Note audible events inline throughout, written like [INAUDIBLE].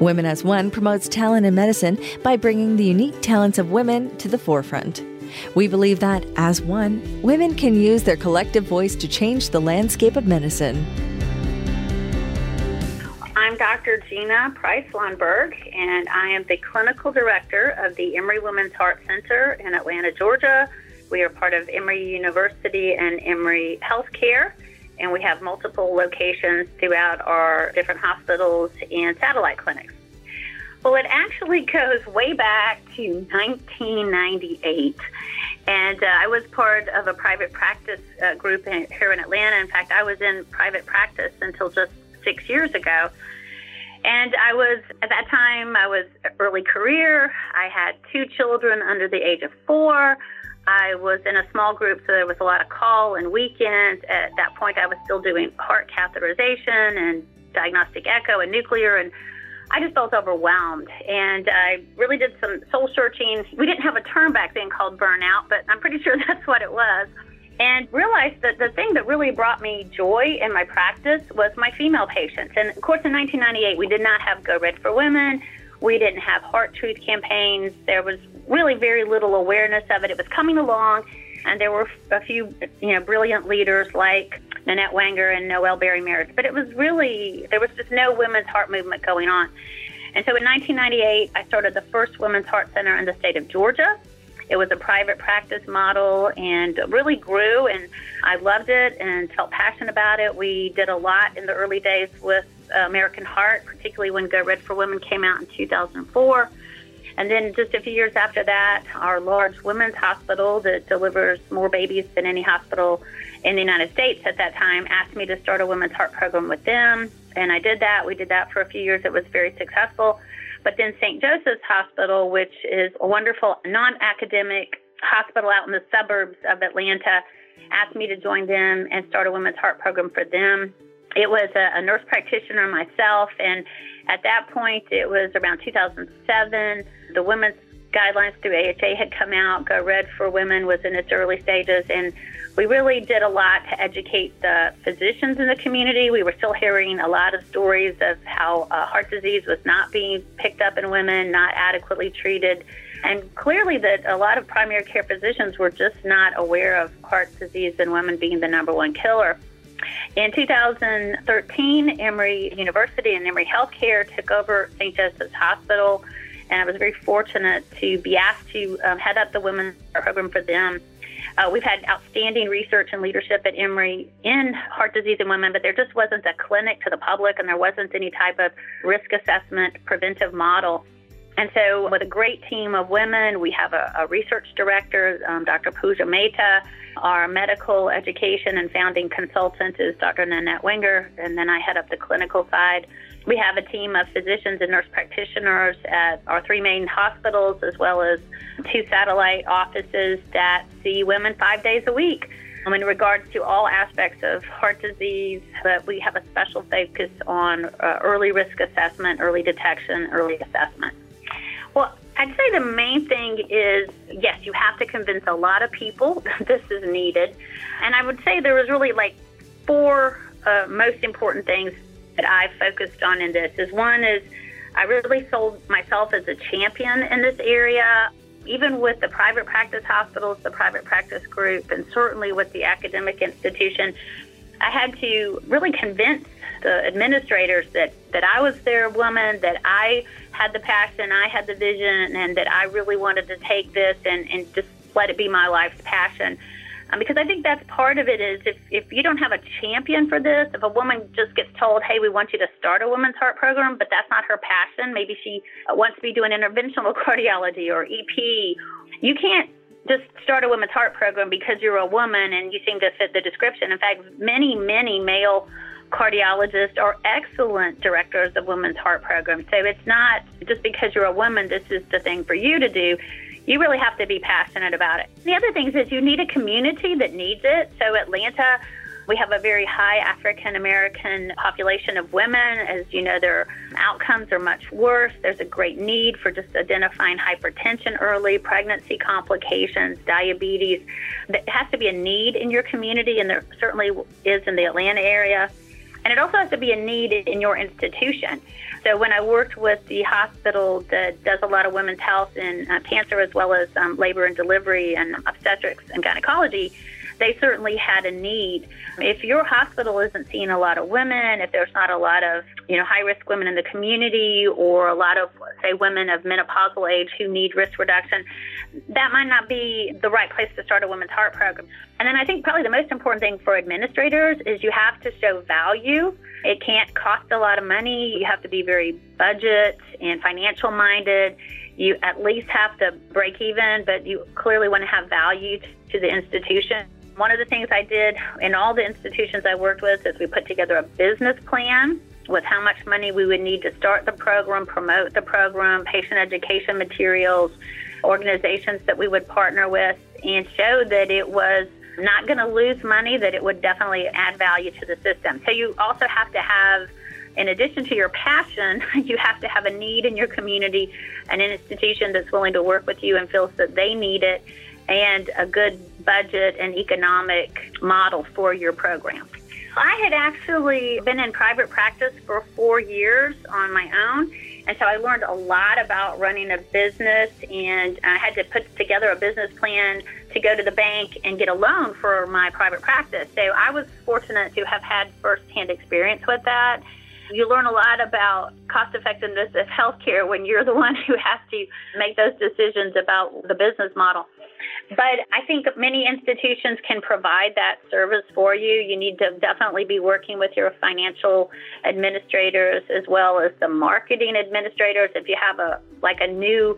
Women as One promotes talent in medicine by bringing the unique talents of women to the forefront. We believe that, as one, women can use their collective voice to change the landscape of medicine. I'm Dr. Gina Price Lundberg, and I am the clinical director of the Emory Women's Heart Center in Atlanta, Georgia. We are part of Emory University and Emory Healthcare, and we have multiple locations throughout our different hospitals and satellite clinics. Well, it actually [LAUGHS] goes way back to 1998. And uh, I was part of a private practice uh, group in, here in Atlanta. In fact, I was in private practice until just six years ago. And I was, at that time, I was early career. I had two children under the age of four. I was in a small group, so there was a lot of call and weekends. At that point, I was still doing heart catheterization and diagnostic echo and nuclear. And I just felt overwhelmed and I really did some soul searching. We didn't have a term back then called burnout, but I'm pretty [LAUGHS] sure that's what it was. And realized that the thing that really brought me joy in my practice was my female patients. And of course, in 1998, we did not have Go Red for Women. We didn't have Heart Truth campaigns. There was really very little awareness of it. It was coming along, and there were a few, you know, brilliant leaders like Nanette Wenger and Noel Bairey Merz. But it was really, there was just no women's heart movement going on. And so in 1998, I started the first women's heart center in the state of Georgia. It was a private practice model and really grew, and I loved it and felt passionate about it. We did a lot in the early days with American Heart, particularly when Go Red for Women came out in 2004. And then just a few years after that, our large women's hospital that delivers more babies than any hospital in the United States at that time asked me to start a women's heart program with them. And I did that. We did that for a few years. It was very successful. But then St. Joseph's Hospital, which is a wonderful non academic hospital out in the suburbs of Atlanta, asked me to join them and start a women's heart program for them. It was a, a nurse practitioner myself, and at that point, it was around 2007. The women's guidelines through AHA had come out. Go Red for Women was in its early stages, and we really did a lot to educate the physicians in the community. We were still hearing a lot of stories of how uh, heart disease was not being picked up in women, not adequately treated, and clearly that a lot of primary care physicians were just not aware of heart disease in women being the number one killer. In 2013, Emory University and Emory Healthcare took over St. Joseph's Hospital and I was very fortunate to be asked to um, head up the women's program for them. Uh, we've had outstanding research and leadership at Emory in heart disease in women, but there just wasn't a clinic to the public and there wasn't any type of risk assessment preventive model. And so, with a great team of women, we have a, a research director, um, Dr. Pooja Mehta. Our medical education and founding consultant is Dr. Nanette Wenger, and then I head up the clinical side. We have a team of physicians and nurse practitioners at our three main hospitals, as well as two satellite offices that see women five days a week. Um, in regards to all aspects of heart disease, but we have a special focus on uh, early risk assessment, early detection, early assessment. I'd say the main thing is yes, you have to convince a lot of people [LAUGHS] that this is needed. And I would say there was really like four uh, most important things that I've focused on in this is one is I really sold myself as a champion in this area, even with the private practice hospitals, the private practice group, and certainly with the academic institution. I had to really convince the administrators that, that I was their woman, that I had the passion, I had the vision, and that I really wanted to take this and, and just let it be my life's passion. Um, because I think that's part of it is if, if you don't have a champion for this, if a woman just gets told, hey, we want you to start a women's heart program, but that's not her passion, maybe she wants to be doing interventional [LAUGHS] cardiology or EP, you can't just start a women's heart program because you're a woman and you seem to fit the description. In fact, many, many male cardiologists are excellent directors of women's heart programs. So it's not just because you're a woman, this is the thing for you to do you really have to be passionate about it. The other thing is you need a community that needs it. So Atlanta, we have a very high African American population of women. As you know, their outcomes are much worse. There's a great need for just identifying hypertension early, pregnancy complications, diabetes. There has to be a need in your community, and there certainly is in the Atlanta area. And it also has to be a need in your institution. So when I worked with the hospital that does a lot of women's health and uh, cancer as well as um, labor and delivery and obstetrics and gynecology, they certainly had a need. If your hospital isn't seeing a lot of women, if there's not a lot of, you know, high risk women in the community or a lot of, say, women of menopausal age who need risk reduction, that might not be the right place to start a women's heart program. And then I think probably the most important thing for administrators is you have to show value. It can't cost a lot of money. You have to be very budget and financial minded. You at least have to break even, but you clearly want to have value to the institution. One of the things I did in all the institutions I worked with is we put together a business plan with how much money we would need to start the program, promote the program, patient education materials, organizations that we would partner with, and show that it was not going to lose money, that it would definitely add value to the system. So you also have to have in addition to your passion, [LAUGHS] you have to have a need in your community, an institution that's willing to work with you and feels that they need it, and a good budget and economic model for your program. I had actually been in private practice for four years on my own. And so I learned a lot about running a business, and I had to put together a business plan to go to the bank and get a loan for my private practice. So I was fortunate to have had firsthand experience with that. You learn a lot about cost effectiveness of healthcare when you're the [LAUGHS] one who has to make those decisions about the business model. But I think many institutions can provide that service for you. You need to definitely be working with your financial administrators as well as the marketing administrators. If you have a like a new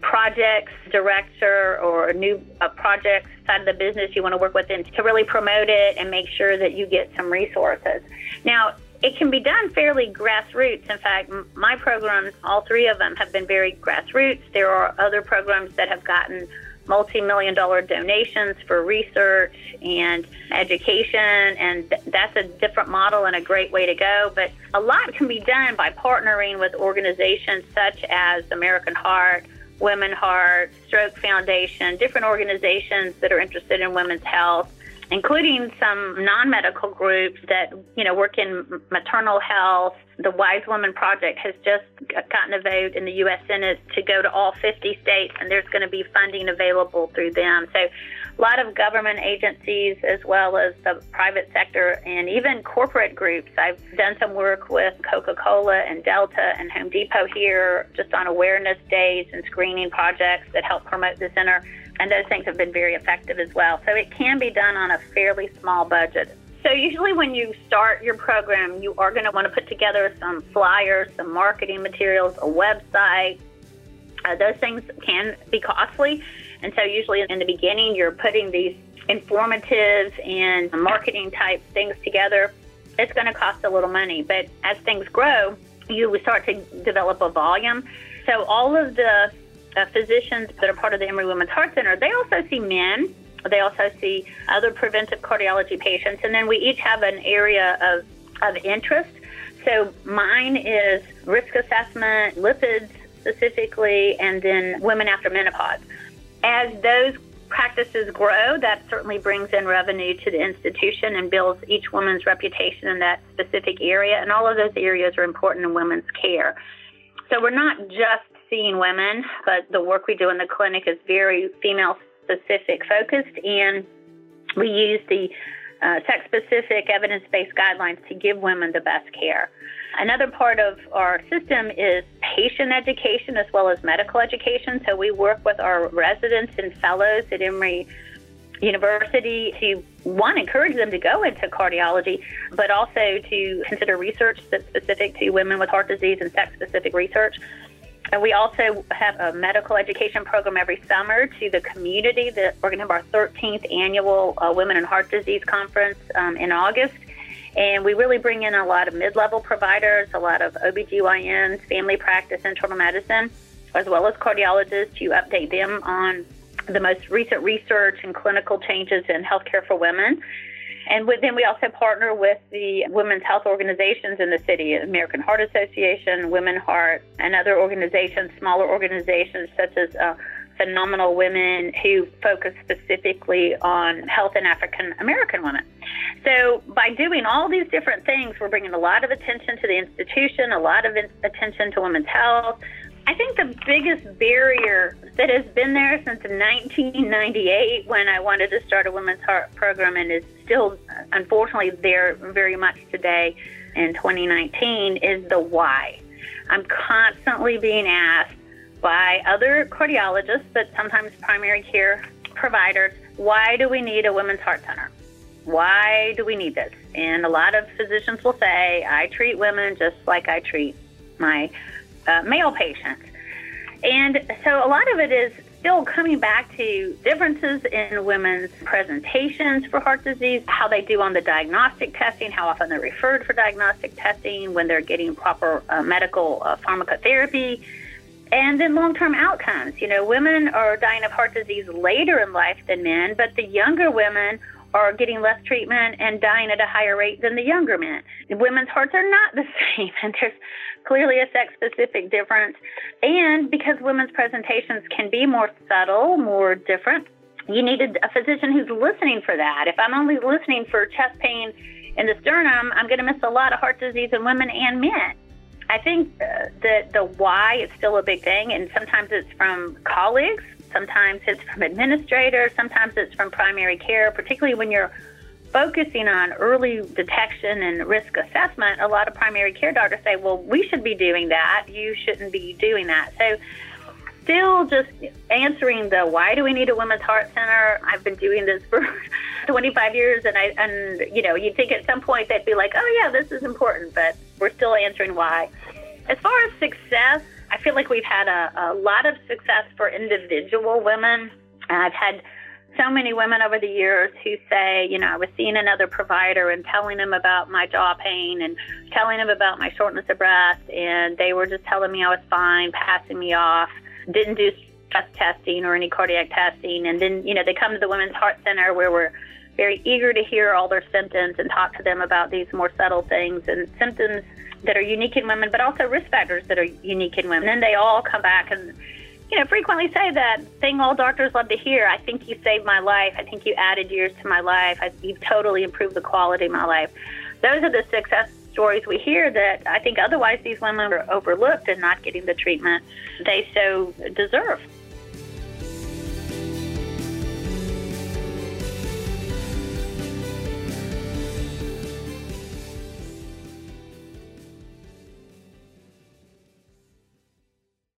projects director or a new a project side of the business you want to work with them to really promote it and make sure that you get some resources. Now, it can be done fairly grassroots. In fact, my programs, all three of them, have been very grassroots. There are other programs that have gotten multi-million dollar donations for research and education and that's a different model and a great way to go. But a lot can be done by partnering with organizations such as American Heart Women Heart, Stroke Foundation, different organizations that are interested in women's health, including some non-medical groups that you know work in maternal health. The Wise Woman Project has just gotten a vote in the U.S. Senate to go to all 50 states, and there's going to be funding available through them. So a lot of government agencies as well as the private sector and even corporate groups. I've done some work with Coca Cola and Delta and Home Depot here just on awareness days and screening projects that help promote the center. And those things have been very effective as well. So it can be done on a fairly small budget. So usually when you start your program, you are going to want to put together some flyers, some marketing materials, a website. Uh, those things can be costly. And so usually in the beginning, you're putting these informative and marketing type things together. It's going to cost a little money, but as things grow, you start to develop a volume. So all of the uh, physicians that are part of the Emory Women's Heart Center, they also see men. They also see other preventive cardiology patients, and then we each have an area of, of interest. So mine is risk assessment, lipids specifically, and then women after menopause as those practices grow, that certainly brings in revenue to the institution and builds each woman's reputation in that specific area. And all of those areas are important in women's care. So we're not just seeing women, but the work we do in the clinic is very female specific focused, and we use the uh, sex specific evidence based guidelines to give women the best care. Another part of our system is patient education as well as medical education. So we work with our residents and fellows at Emory University to one encourage them to go into cardiology, but also to consider research that's specific to women with heart disease and sex specific research. And we also have a medical education program every summer to the community. That we're going to have our 13th annual uh, Women and Heart Disease Conference um, in August. And we really bring in a lot of mid level providers, a lot of OBGYNs, family practice, internal medicine, as well as cardiologists to update them on the most recent research and clinical changes in healthcare for women. And then we also partner with the women's health organizations in the city, American Heart Association, Women Heart, and other organizations, smaller organizations such as uh, Phenomenal Women, who focus specifically on health in African American women. So, by doing all these different things, we're bringing a lot of attention to the institution, a lot of attention to women's health. I think the biggest barrier that has been there since 1998 when I wanted to start a women's heart program and is still, unfortunately, there very much today in 2019 is the why. I'm constantly being asked by other cardiologists, but sometimes primary care providers, why do we need a women's heart center? Why do we need this? And a lot of physicians will say, I treat women just like I treat my uh, male patients. And so a lot of it is still coming back to differences in women's presentations for heart disease, how they do on the diagnostic testing, how often they're referred for diagnostic testing, when they're getting proper uh, medical uh, pharmacotherapy, and then long term outcomes. You know, women are dying of heart disease later in life than men, but the younger women are getting less treatment and dying at a higher rate than the younger men. Women's hearts are not the [LAUGHS] same, and there's clearly a sex specific difference. And because women's presentations can be more subtle, more different, you need a, physician who's listening for that. If I'm only listening for chest pain in the sternum, I'm going to miss a lot of heart disease in women and men. I think uh, that the why is still a big thing, and sometimes it's from colleagues Sometimes it's from administrators, sometimes it's from primary care, particularly when you're focusing on early detection and risk assessment. A lot of primary care doctors say, well, we should be doing that. You shouldn't be doing that. So, still just answering the why do we need a women's heart center? I've been doing this for [LAUGHS] 25 years, and I and you know you'd think at some point they'd be like, oh yeah, this is important, but we're still answering why. As far as success, I feel like we've had a, a lot of success for individual women. I've had so many women over the years who say, you know, I was seeing another provider and telling them about my jaw pain and telling them about my shortness of breath, and they were just telling me I was fine, passing me off, didn't do stress testing or any cardiac testing, and then, you know, they come to the Women's Heart Center where we're very eager to hear all their symptoms and talk to them about these more subtle things. And symptoms that are unique in women, but also risk factors that are unique in women. And they all come back and, you know, frequently say that thing all doctors love to hear. I think you saved my life. I think you added years to my life. I, you've totally improved the quality of my life. Those are the success stories we hear that I think otherwise these women are overlooked and not getting the treatment they so deserve.